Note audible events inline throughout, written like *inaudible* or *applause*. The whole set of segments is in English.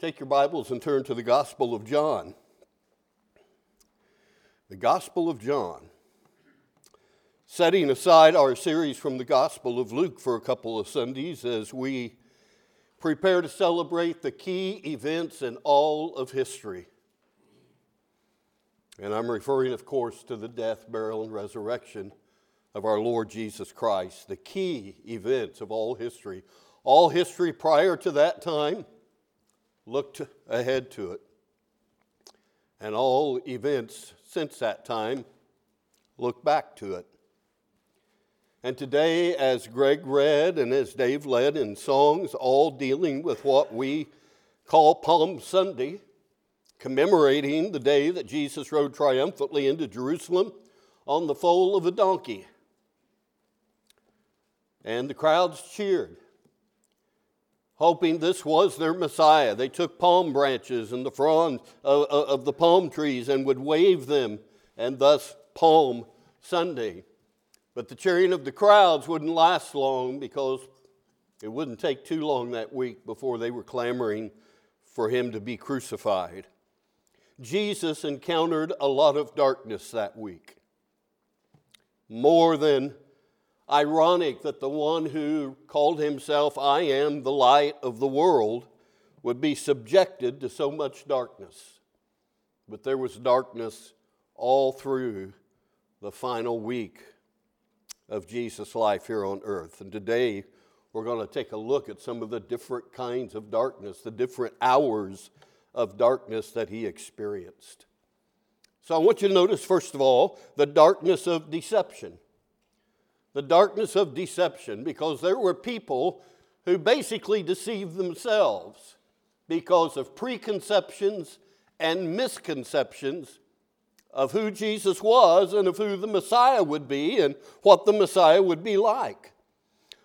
Take your Bibles and turn to the Gospel of John. The Gospel of John. Setting aside our series from the Gospel of Luke for a couple of Sundays as we prepare to celebrate the key events in all of history. And I'm referring, of course, to the death, burial, and resurrection of our Lord Jesus Christ, the key events of all history. All history prior to that time looked ahead to it. And all events since that time look back to it. And today, as Greg read and as Dave led in songs, all dealing with what we call Palm Sunday, commemorating the day that Jesus rode triumphantly into Jerusalem on the foal of a donkey. And the crowds cheered hoping this was their Messiah. They took palm branches and the fronds of, of the palm trees and would wave them, and thus Palm Sunday. But the cheering of the crowds wouldn't last long because it wouldn't take too long that week before they were clamoring for him to be crucified. Jesus encountered a lot of darkness that week, more than ironic that the one who called himself, I am the light of the world, would be subjected to so much darkness. But there was darkness all through the final week of Jesus' life here on earth. And today we're going to take a look at some of the different kinds of darkness, the different hours of darkness that he experienced. So I want you to notice, first of all, the darkness of deception the darkness of deception because there were people who basically deceived themselves because of preconceptions and misconceptions of who Jesus was and of who the Messiah would be and what the Messiah would be like.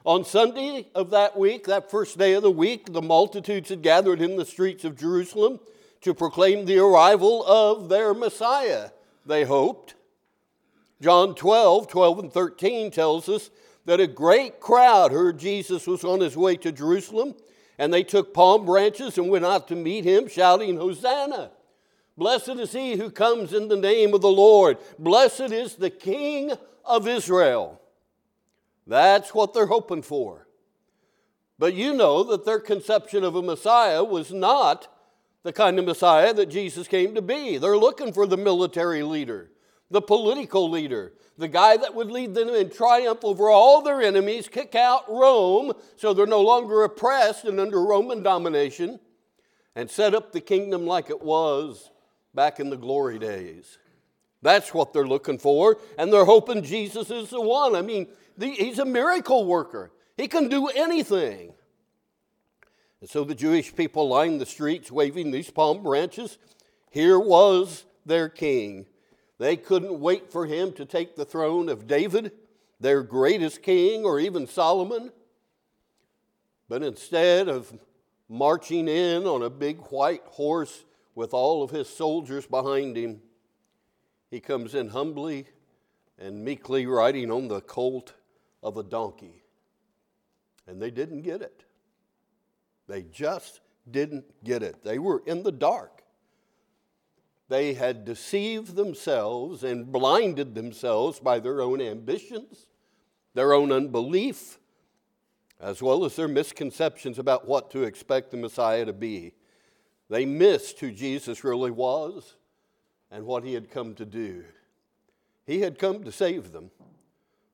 On Sunday of that week, that first day of the week, the multitudes had gathered in the streets of Jerusalem to proclaim the arrival of their Messiah, they hoped. John 12, 12 and 13 tells us that a great crowd heard Jesus was on his way to Jerusalem, and they took palm branches and went out to meet him, shouting, Hosanna! Blessed is he who comes in the name of the Lord. Blessed is the King of Israel. That's what they're hoping for. But you know that their conception of a Messiah was not the kind of Messiah that Jesus came to be. They're looking for the military leader the political leader, the guy that would lead them in triumph over all their enemies, kick out Rome so they're no longer oppressed and under Roman domination, and set up the kingdom like it was back in the glory days. That's what they're looking for, and they're hoping Jesus is the one. I mean, the, he's a miracle worker, he can do anything. And so the Jewish people lined the streets waving these palm branches. Here was their king they couldn't wait for him to take the throne of David, their greatest king, or even Solomon. But instead of marching in on a big white horse with all of his soldiers behind him, he comes in humbly and meekly riding on the colt of a donkey. And they didn't get it. They just didn't get it. They were in the dark. They had deceived themselves and blinded themselves by their own ambitions, their own unbelief, as well as their misconceptions about what to expect the Messiah to be. They missed who Jesus really was and what he had come to do. He had come to save them,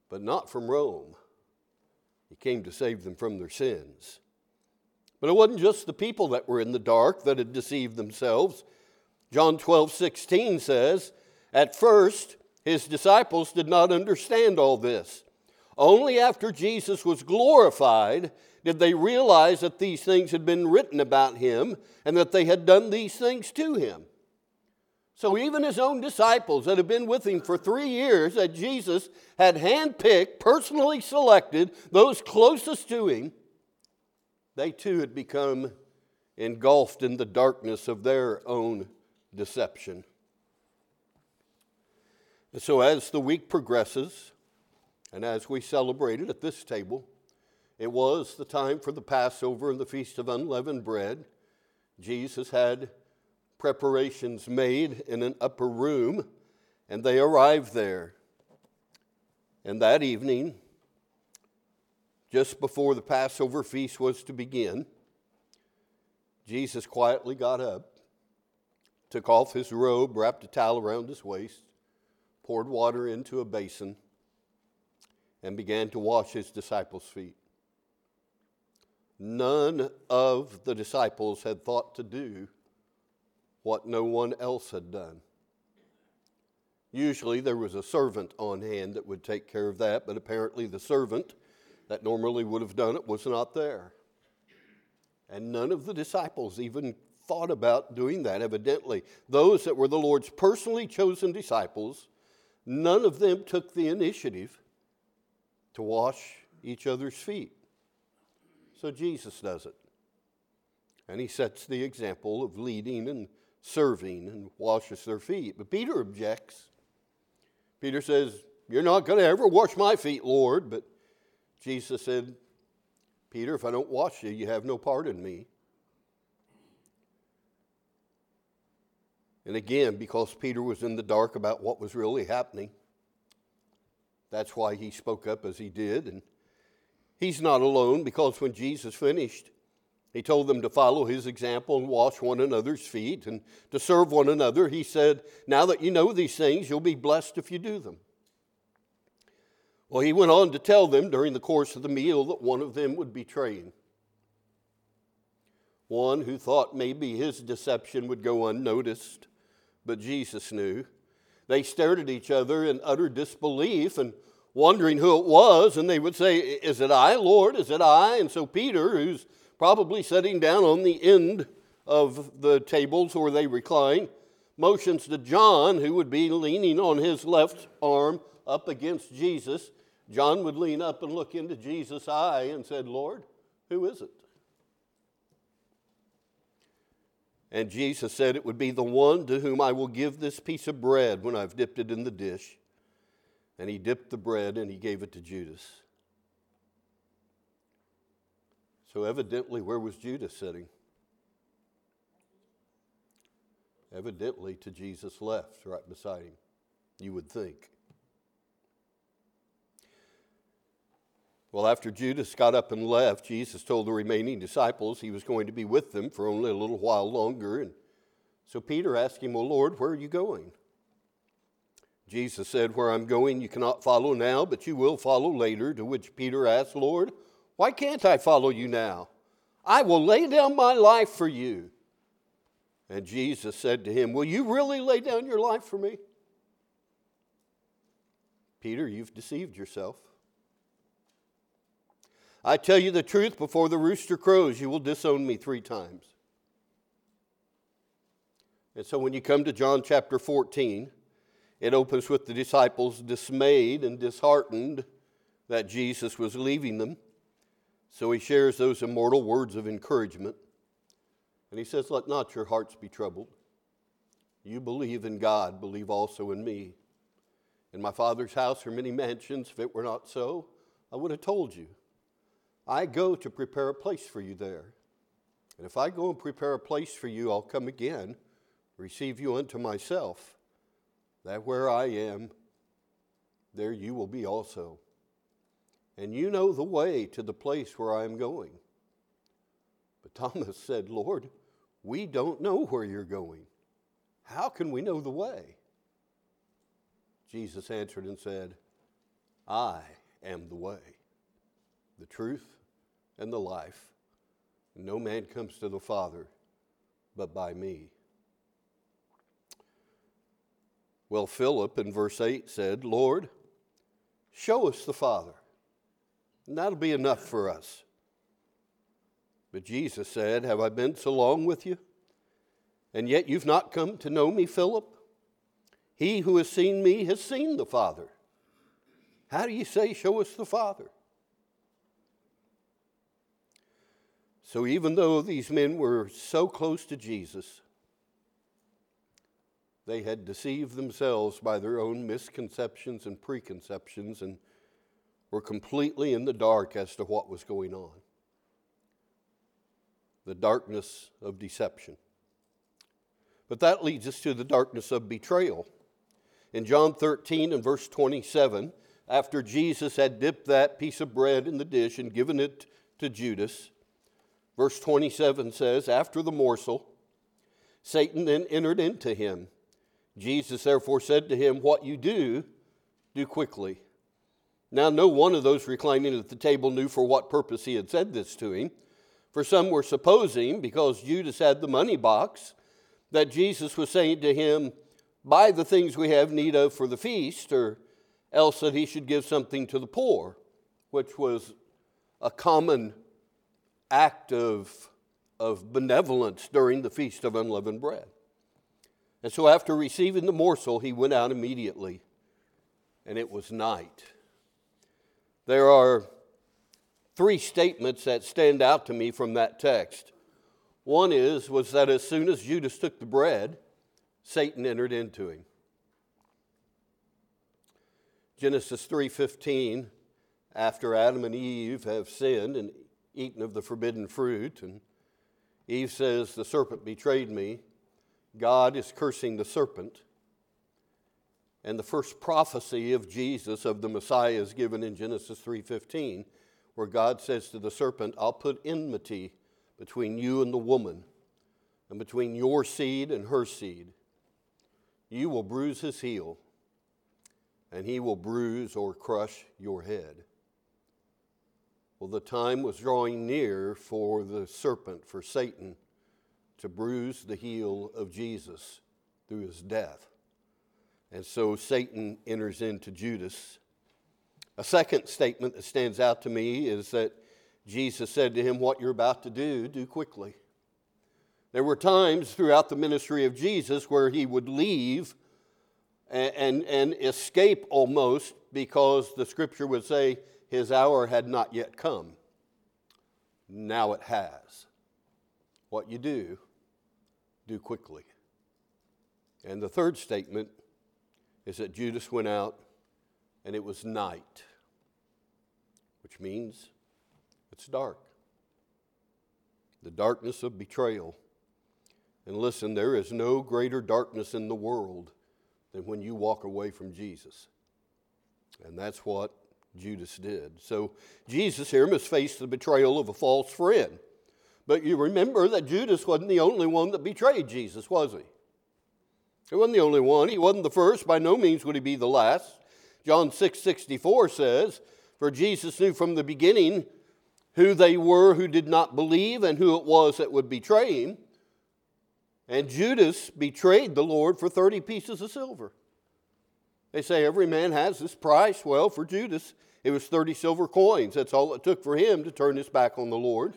but not from Rome. He came to save them from their sins. But it wasn't just the people that were in the dark that had deceived themselves. John 12, 16 says, At first, his disciples did not understand all this. Only after Jesus was glorified did they realize that these things had been written about him and that they had done these things to him. So, even his own disciples that had been with him for three years, that Jesus had handpicked, personally selected those closest to him, they too had become engulfed in the darkness of their own deception. And so, as the week progresses, and as we celebrated at this table, it was the time for the Passover and the Feast of Unleavened Bread. Jesus had preparations made in an upper room, and they arrived there. And that evening, just before the Passover feast was to begin, Jesus quietly got up, took off his robe, wrapped a towel around his waist, poured water into a basin, and began to wash his disciples' feet. None of the disciples had thought to do what no one else had done. Usually there was a servant on hand that would take care of that, but apparently the servant that normally would have done it was not there. And none of the disciples even thought about doing that, evidently. Those that were the Lord's personally chosen disciples, none of them took the initiative to wash each other's feet. So Jesus does it. And he sets the example of leading and serving and washes their feet. But Peter objects. Peter says, You're not going to ever wash my feet, Lord. But Jesus said, Peter, if I don't wash you, you have no part in me. And again, because Peter was in the dark about what was really happening, that's why he spoke up as he did. And he's not alone because when Jesus finished, he told them to follow his example and wash one another's feet and to serve one another. He said, Now that you know these things, you'll be blessed if you do them. Well, he went on to tell them during the course of the meal that one of them would betray him. One who thought maybe his deception would go unnoticed, but Jesus knew. They stared at each other in utter disbelief and wondering who it was, and they would say, Is it I, Lord? Is it I? And so Peter, who's probably sitting down on the end of the tables where they recline, motions to John, who would be leaning on his left arm up against Jesus. John would lean up and look into Jesus' eye and said, Lord, who is it? And Jesus said, It would be the one to whom I will give this piece of bread when I've dipped it in the dish. And he dipped the bread and he gave it to Judas. So, evidently, where was Judas sitting? Evidently, to Jesus' left, right beside him, you would think. Well, after Judas got up and left, Jesus told the remaining disciples he was going to be with them for only a little while longer. And so Peter asked him, Well, Lord, where are you going? Jesus said, Where I'm going, you cannot follow now, but you will follow later. To which Peter asked, Lord, why can't I follow you now? I will lay down my life for you. And Jesus said to him, Will you really lay down your life for me? Peter, you've deceived yourself. I tell you the truth, before the rooster crows, you will disown me three times. And so when you come to John chapter 14, it opens with the disciples dismayed and disheartened that Jesus was leaving them. So he shares those immortal words of encouragement. And he says, Let not your hearts be troubled. You believe in God, believe also in me. In my Father's house are many mansions. If it were not so, I would have told you. I go to prepare a place for you there. And if I go and prepare a place for you, I'll come again, receive you unto myself, that where I am, there you will be also and you know the way to the place where I am going. But Thomas *laughs* said, Lord, we don't know where you're going. How can we know the way? Jesus answered and said, I am the way, the truth, and the life. No man comes to the Father but by me. Well, Philip in verse 8 said, Lord, show us the Father and that'll be enough for us. But Jesus said, Have I been so long with you? And yet you've not come to know me, Philip? He who has seen me has seen the Father. How do you say, Show us the Father? So even though these men were so close to Jesus, they had deceived themselves by their own misconceptions and preconceptions and were completely in the dark as to what was going on. the darkness of deception. But that leads us to the darkness of betrayal. In John 13 and verse 27, after Jesus had dipped that piece of bread in the dish and given it to Judas, verse 27 says, After the morsel, Satan then entered into him. Jesus therefore said to him, What you do, do quickly. Now, no one of those reclining at the table knew for what purpose he had said this to him. For some were supposing, because Judas had the money box, that Jesus was saying to him, Buy the things we have need of for the feast, or else that he should give something to the poor, which was a common act of, of benevolence during the Feast of Unleavened Bread. And so, after receiving the morsel, he went out immediately, and it was night. There are three statements that stand out to me from that text. One is was that as soon as Judas took the bread, Satan entered into him. Genesis 3:15 after Adam and Eve have sinned and eaten of the forbidden fruit and Eve says the serpent betrayed me. God is cursing the serpent. And the first prophecy of Jesus of the Messiah is given in Genesis 3:15 where God says to the serpent, "I'll put enmity between you and the woman and between your seed and her seed. You will bruise his heel and he will bruise or crush your head." Well, the time was drawing near for the serpent, for Satan, to bruise the heel of Jesus through his death. And so Satan enters into Judas. A second statement that stands out to me is that Jesus said to him, What you're about to do, do quickly. There were times throughout the ministry of Jesus where he would leave and, and, and escape almost because the scripture would say his hour had not yet come. Now it has. What you do, do quickly. And the third statement is that Judas went out and it was night, which means it's dark. The darkness of betrayal. And listen, there is no greater darkness in the world than when you walk away from Jesus. And that's what Judas did. So Jesus here must face the betrayal of a false friend. But you remember that Judas wasn't the only one that betrayed Jesus, was he? He wasn't the only one. He wasn't the first. By no means would he be the last. John 6 64 says, For Jesus knew from the beginning who they were who did not believe and who it was that would betray him. And Judas betrayed the Lord for 30 pieces of silver. They say every man has this price. Well, for Judas, it was 30 silver coins. That's all it took for him to turn his back on the Lord.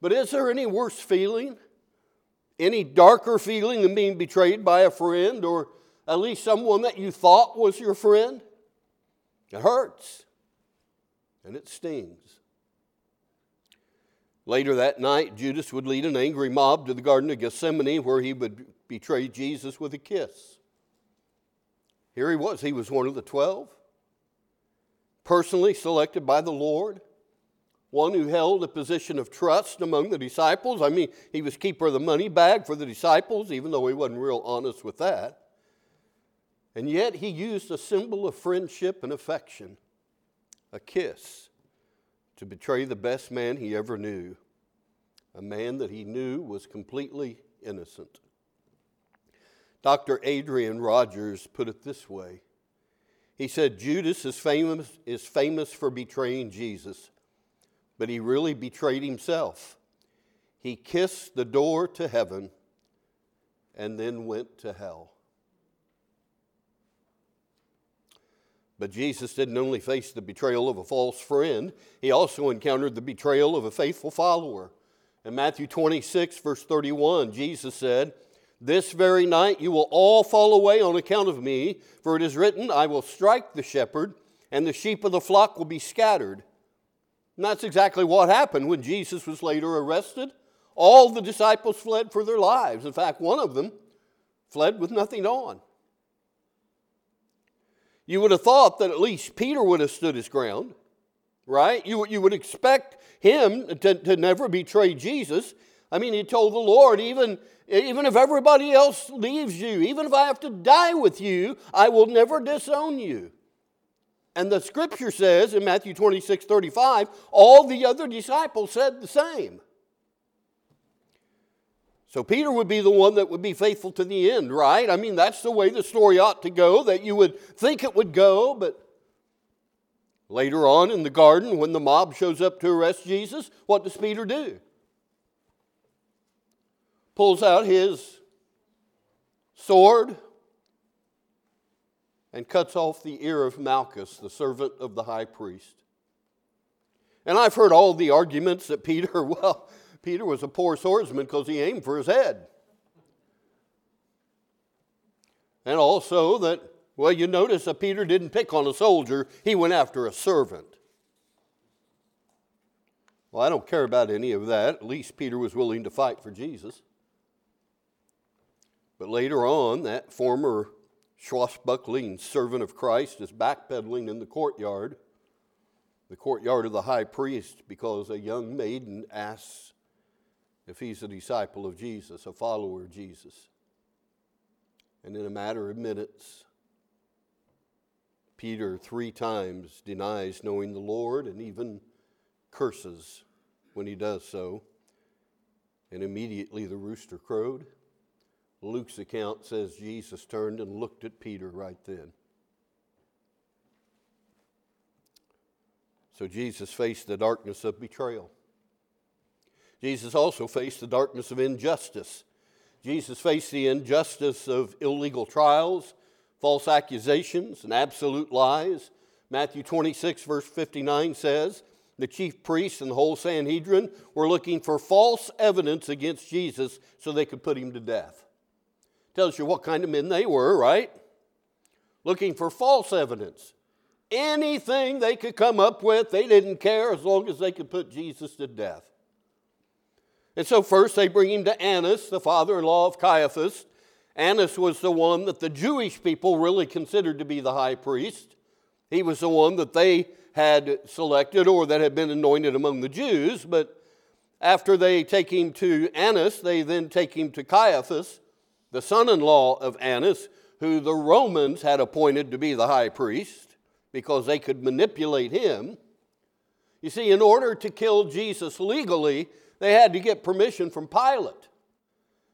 But is there any worse feeling? Any darker feeling than being betrayed by a friend or at least someone that you thought was your friend? It hurts and it stings. Later that night, Judas would lead an angry mob to the Garden of Gethsemane where he would betray Jesus with a kiss. Here he was. He was one of the twelve, personally selected by the Lord, one who held a position of trust among the disciples. I mean, he was keeper of the money bag for the disciples, even though he wasn't real honest with that. And yet he used a symbol of friendship and affection, a kiss, to betray the best man he ever knew, a man that he knew was completely innocent. Dr. Adrian Rogers put it this way He said, Judas is famous, is famous for betraying Jesus, but he really betrayed himself. He kissed the door to heaven and then went to hell. But Jesus didn't only face the betrayal of a false friend, he also encountered the betrayal of a faithful follower. In Matthew 26, verse 31, Jesus said, this very night you will all fall away on account of me, for it is written, I will strike the shepherd, and the sheep of the flock will be scattered. And that's exactly what happened when Jesus was later arrested. All the disciples fled for their lives. In fact, one of them fled with nothing on. You would have thought that at least Peter would have stood his ground, right? You, you would expect him to, to never betray Jesus I mean, he told the Lord, even, even if everybody else leaves you, even if I have to die with you, I will never disown you. And the scripture says in Matthew 26 35, all the other disciples said the same. So Peter would be the one that would be faithful to the end, right? I mean, that's the way the story ought to go, that you would think it would go, but later on in the garden, when the mob shows up to arrest Jesus, what does Peter do? Pulls out his sword and cuts off the ear of Malchus, the servant of the high priest. And I've heard all the arguments that Peter, *laughs* well, Peter was a poor swordsman because he aimed for his head. And also that, well, you notice that Peter didn't pick on a soldier, he went after a servant. Well, I don't care about any of that. At least Peter was willing to fight for Jesus. But later on, that former swashbuckling servant of Christ is backpedaling in the courtyard, the courtyard of the high priest, because a young maiden asks if he's a disciple of Jesus, a follower of Jesus. And in a matter of minutes, Peter three times denies knowing the Lord and even curses when he does so. And immediately the rooster crowed. Luke's account says Jesus turned and looked at Peter right then. So Jesus faced the darkness of betrayal. Jesus also faced the darkness of injustice. Jesus faced the injustice of illegal trials, false accusations, and absolute lies. Matthew 26, verse 59 says, The chief priests and the whole Sanhedrin were looking for false evidence against Jesus so they could put him to death. Tells you what kind of men they were, right? Looking for false evidence. Anything they could come up with, they didn't care as long as they could put Jesus to death. And so, first they bring him to Annas, the father in law of Caiaphas. Annas was the one that the Jewish people really considered to be the high priest. He was the one that they had selected or that had been anointed among the Jews. But after they take him to Annas, they then take him to Caiaphas, the son in law of Annas, who the Romans had appointed to be the high priest because they could manipulate him. You see, in order to kill Jesus legally, they had to get permission from Pilate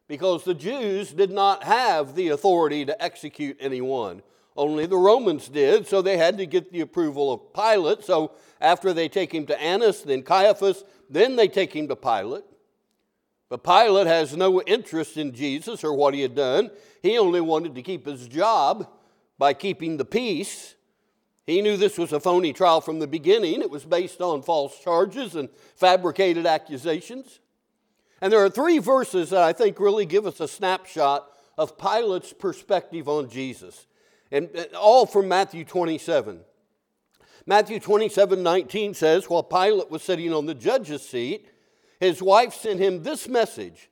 because the Jews did not have the authority to execute anyone. Only the Romans did, so they had to get the approval of Pilate. So after they take him to Annas, then Caiaphas, then they take him to Pilate. But Pilate has no interest in Jesus or what he had done. He only wanted to keep his job by keeping the peace. He knew this was a phony trial from the beginning. It was based on false charges and fabricated accusations. And there are three verses that I think really give us a snapshot of Pilate's perspective on Jesus, and uh, all from Matthew 27. Matthew 27 19 says, While Pilate was sitting on the judge's seat, his wife sent him this message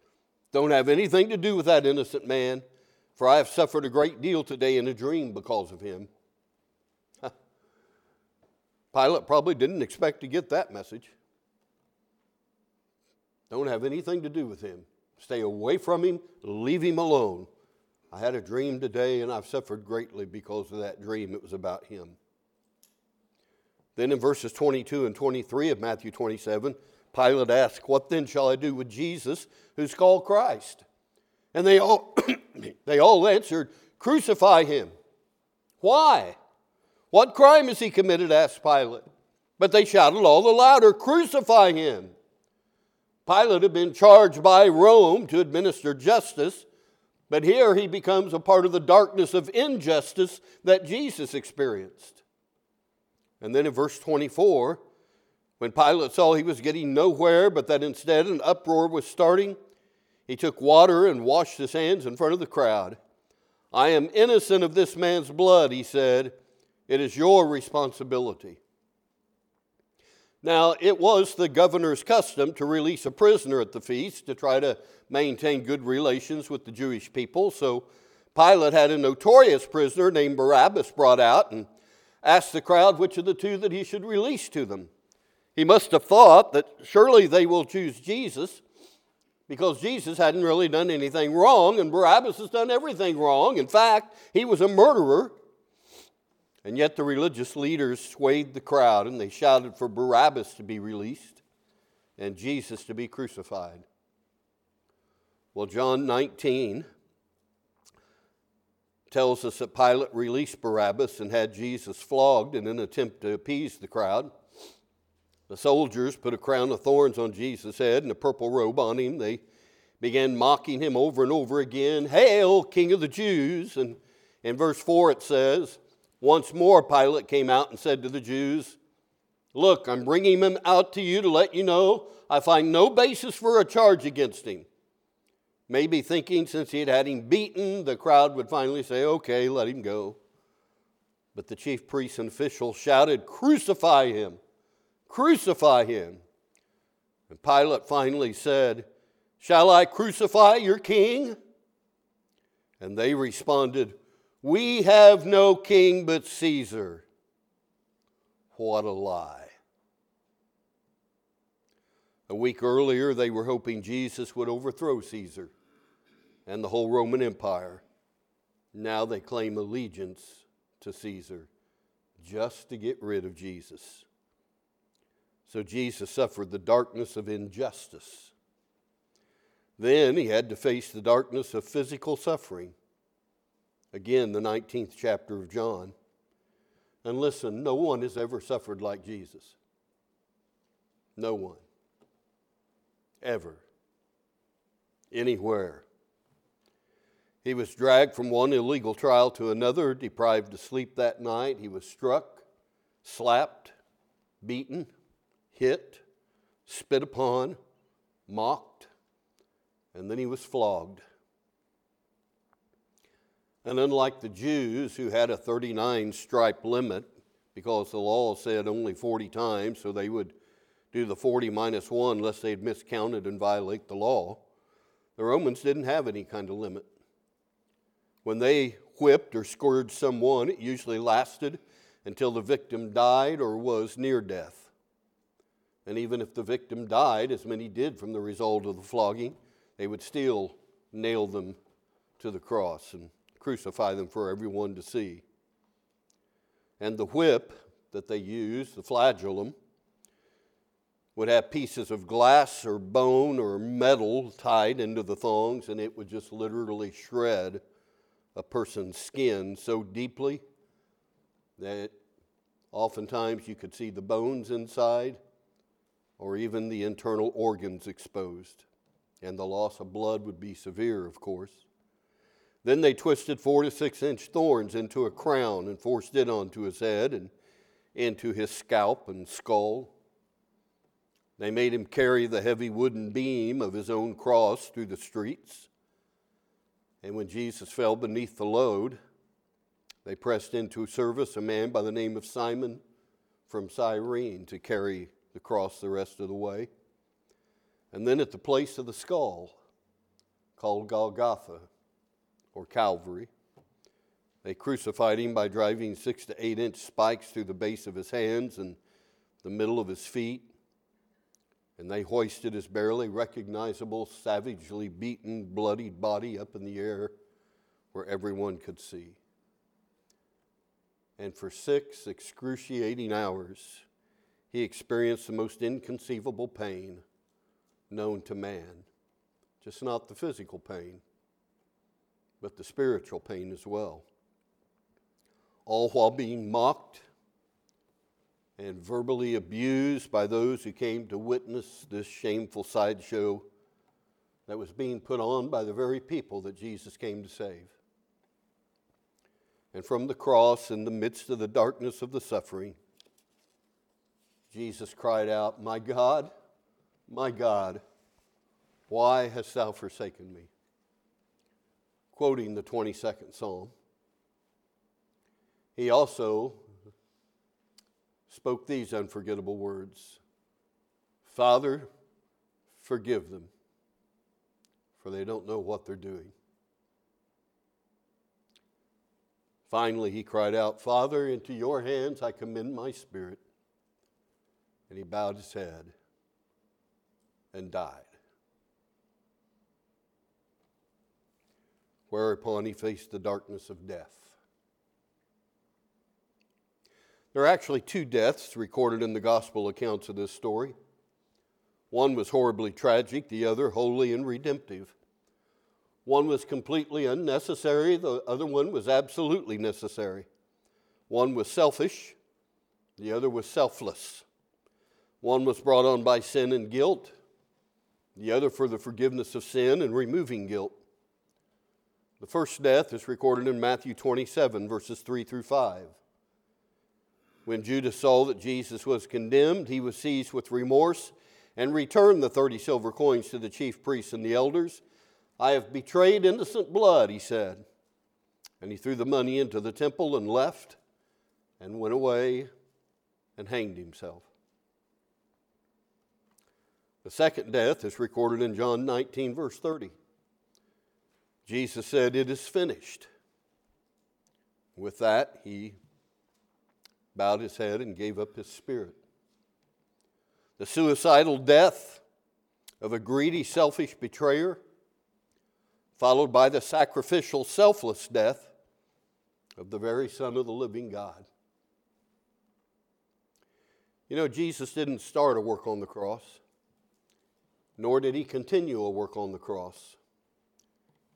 Don't have anything to do with that innocent man, for I have suffered a great deal today in a dream because of him. Pilate probably didn't expect to get that message. Don't have anything to do with him. Stay away from him, leave him alone. I had a dream today and I've suffered greatly because of that dream. It was about him. Then in verses 22 and 23 of Matthew 27, Pilate asked, What then shall I do with Jesus who's called Christ? And they all, *coughs* they all answered, Crucify him. Why? What crime has he committed? asked Pilate. But they shouted all the louder, Crucify him! Pilate had been charged by Rome to administer justice, but here he becomes a part of the darkness of injustice that Jesus experienced. And then in verse 24, when Pilate saw he was getting nowhere, but that instead an uproar was starting, he took water and washed his hands in front of the crowd. I am innocent of this man's blood, he said. It is your responsibility. Now, it was the governor's custom to release a prisoner at the feast to try to maintain good relations with the Jewish people. So Pilate had a notorious prisoner named Barabbas brought out and asked the crowd which of the two that he should release to them. He must have thought that surely they will choose Jesus because Jesus hadn't really done anything wrong, and Barabbas has done everything wrong. In fact, he was a murderer. And yet the religious leaders swayed the crowd and they shouted for Barabbas to be released and Jesus to be crucified. Well, John 19 tells us that Pilate released Barabbas and had Jesus flogged in an attempt to appease the crowd. The soldiers put a crown of thorns on Jesus' head and a purple robe on him. They began mocking him over and over again Hail, King of the Jews! And in verse 4 it says, Once more Pilate came out and said to the Jews, Look, I'm bringing him out to you to let you know I find no basis for a charge against him. Maybe thinking since he had had him beaten, the crowd would finally say, okay, let him go. But the chief priests and officials shouted, Crucify him! Crucify him! And Pilate finally said, Shall I crucify your king? And they responded, We have no king but Caesar. What a lie. A week earlier, they were hoping Jesus would overthrow Caesar and the whole Roman Empire. Now they claim allegiance to Caesar just to get rid of Jesus. So Jesus suffered the darkness of injustice. Then he had to face the darkness of physical suffering. Again, the 19th chapter of John. And listen, no one has ever suffered like Jesus. No one ever, anywhere. He was dragged from one illegal trial to another, deprived of sleep that night. He was struck, slapped, beaten, hit, spit upon, mocked, and then he was flogged. And unlike the Jews who had a 39 stripe limit, because the law said only 40 times, so they would do the 40 minus 1 lest they'd miscounted and violate the law. The Romans didn't have any kind of limit. When they whipped or scourged someone, it usually lasted until the victim died or was near death. And even if the victim died, as many did from the result of the flogging, they would still nail them to the cross and crucify them for everyone to see. And the whip that they used, the flagellum, would have pieces of glass or bone or metal tied into the thongs, and it would just literally shred a person's skin so deeply that oftentimes you could see the bones inside or even the internal organs exposed. And the loss of blood would be severe, of course. Then they twisted four to six inch thorns into a crown and forced it onto his head and into his scalp and skull. They made him carry the heavy wooden beam of his own cross through the streets. And when Jesus fell beneath the load, they pressed into service a man by the name of Simon from Cyrene to carry the cross the rest of the way. And then at the place of the skull, called Golgotha or Calvary, they crucified him by driving six to eight inch spikes through the base of his hands and the middle of his feet and they hoisted his barely recognizable, savagely beaten, bloodied body up in the air where everyone could see. And for six excruciating hours, he experienced the most inconceivable pain known to man. Just not the physical pain, but the spiritual pain as well. All while being mocked and verbally abused by those who came to witness this shameful sideshow that was being put on by the very people that Jesus came to save. And from the cross, in the midst of the darkness of the suffering, Jesus cried out, My God, my God, why hast thou forsaken me? Quoting the 22nd Psalm. He also spoke these unforgettable words Father, forgive them, for they don't know what they're doing. Finally, he cried out, Father, into your hands I commend my spirit. And he bowed his head and died. whereupon he faced the darkness of death. There are actually two deaths recorded in the gospel accounts of this story. One was horribly tragic, the other holy and redemptive. One was completely unnecessary, the other one was absolutely necessary. One was selfish, the other was selfless. One was brought on by sin and guilt, the other for the forgiveness of sin and removing guilt. The first death is recorded in Matthew 27, verses 3 through 5. When Judas saw that Jesus was condemned, he was seized with remorse and returned the 30 silver coins to the chief priests and the elders. I have betrayed innocent blood, he said. And he threw the money into the temple and left and went away and hanged himself. The second death is recorded in John 19, verse 30. Jesus said, It is finished. With that, he bowed his head and gave up his spirit. The suicidal death of a greedy, selfish betrayer, followed by the sacrificial, selfless death of the very Son of the living God. You know, Jesus didn't start a work on the cross, nor did he continue a work on the cross.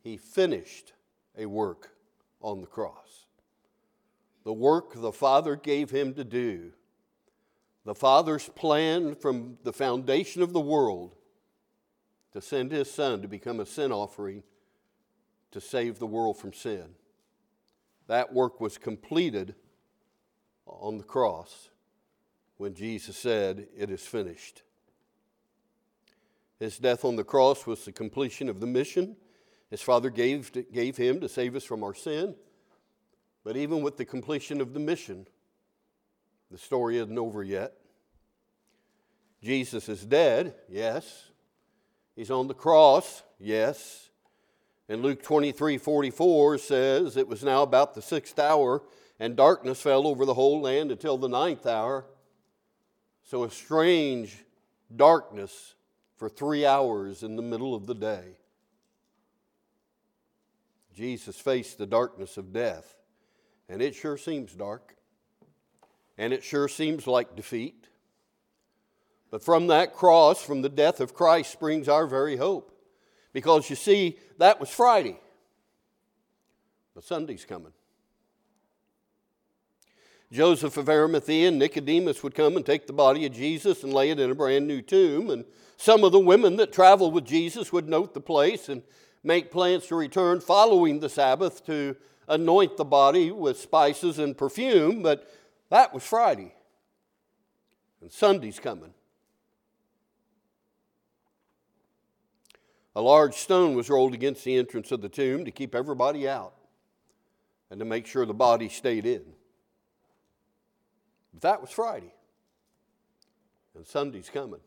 He finished a work on the cross the work the Father gave him to do. The Father's plan from the foundation of the world to send his Son to become a sin offering to save the world from sin. That work was completed on the cross when Jesus said, It is finished. His death on the cross was the completion of the mission his Father gave, gave him to save us from our sin but even with the completion of the mission, the story isn't over yet. Jesus is dead, yes. He's on the cross, yes. And Luke 23 44 says, It was now about the sixth hour, and darkness fell over the whole land until the ninth hour. So a strange darkness for three hours in the middle of the day. Jesus faced the darkness of death. And it sure seems dark. And it sure seems like defeat. But from that cross, from the death of Christ, springs our very hope. Because you see, that was Friday. But Sunday's coming. Joseph of Arimathea and Nicodemus would come and take the body of Jesus and lay it in a brand new tomb. And some of the women that traveled with Jesus would note the place and make plans to return following the Sabbath to anoint the body with spices and perfume, but that was Friday. And Sunday's coming. A large stone was rolled against the entrance of the tomb to keep everybody out and to make sure the body stayed in. But that was Friday. And Sunday's coming.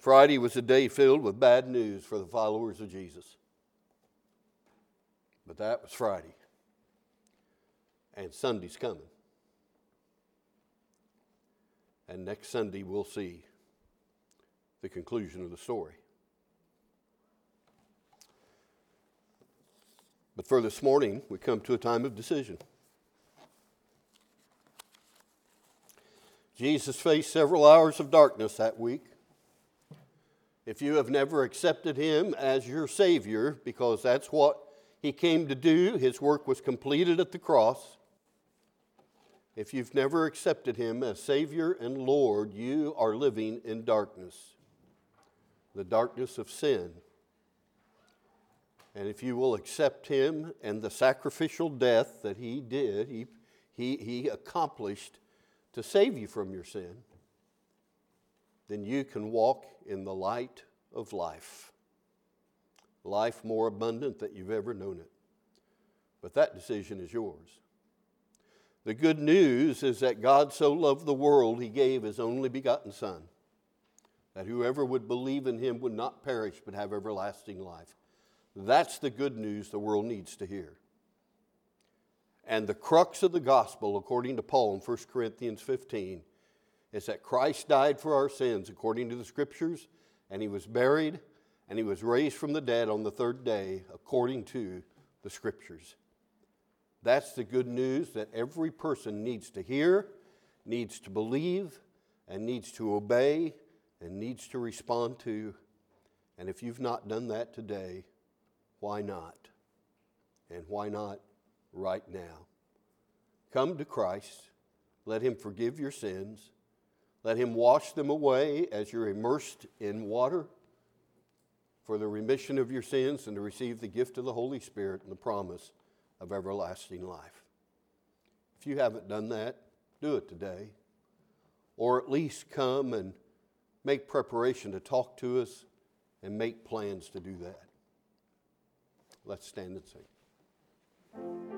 Friday was a day filled with bad news for the followers of Jesus. But that was Friday. And Sunday's coming. And next Sunday, we'll see the conclusion of the story. But for this morning, we come to a time of decision. Jesus faced several hours of darkness that week. If you have never accepted him as your Savior, because that's what he came to do. His work was completed at the cross. If you've never accepted him as Savior and Lord, you are living in darkness, the darkness of sin. And if you will accept him and the sacrificial death that he did, he, he, he accomplished to save you from your sin, then you can walk in the light of life life more abundant than you've ever known it. But that decision is yours. The good news is that God so loved the world, he gave his only begotten Son, that whoever would believe in him would not perish but have everlasting life. That's the good news the world needs to hear. And the crux of the gospel, according to Paul in 1 Corinthians 15, is that Christ died for our sins according to the scriptures, and he was buried, and he was raised from the dead on the third day according to the scriptures. That's the good news that every person needs to hear, needs to believe, and needs to obey, and needs to respond to. And if you've not done that today, why not? And why not right now? Come to Christ. Let Him forgive your sins. Let Him wash them away as you're immersed in water for the remission of your sins and to receive the gift of the Holy Spirit and the promise of everlasting life. If you haven't done that, do it today. Or at least come and make preparation to talk to us and make plans to do that. Let's stand and sing.